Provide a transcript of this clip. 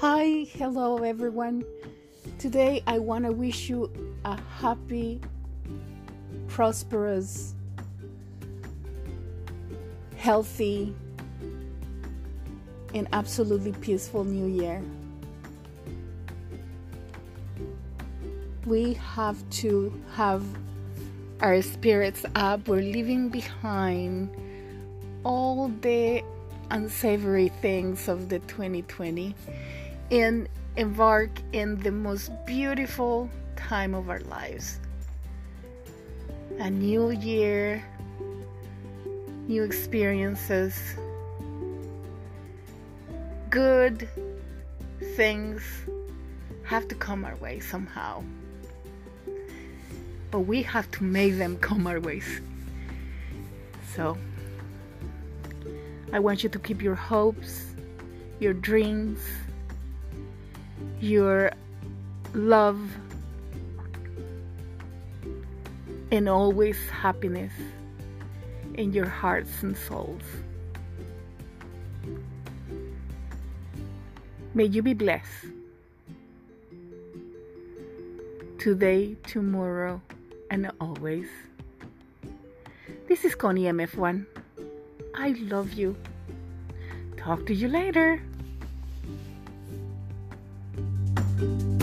Hi, hello everyone. Today I want to wish you a happy, prosperous, healthy, and absolutely peaceful new year. We have to have our spirits up. We're leaving behind all the unsavory things of the 2020 and embark in the most beautiful time of our lives. A new year, new experiences, good things have to come our way somehow. But we have to make them come our ways. So, I want you to keep your hopes, your dreams, your love, and always happiness in your hearts and souls. May you be blessed today, tomorrow, and always. This is Connie MF1. I love you. Talk to you later. thank you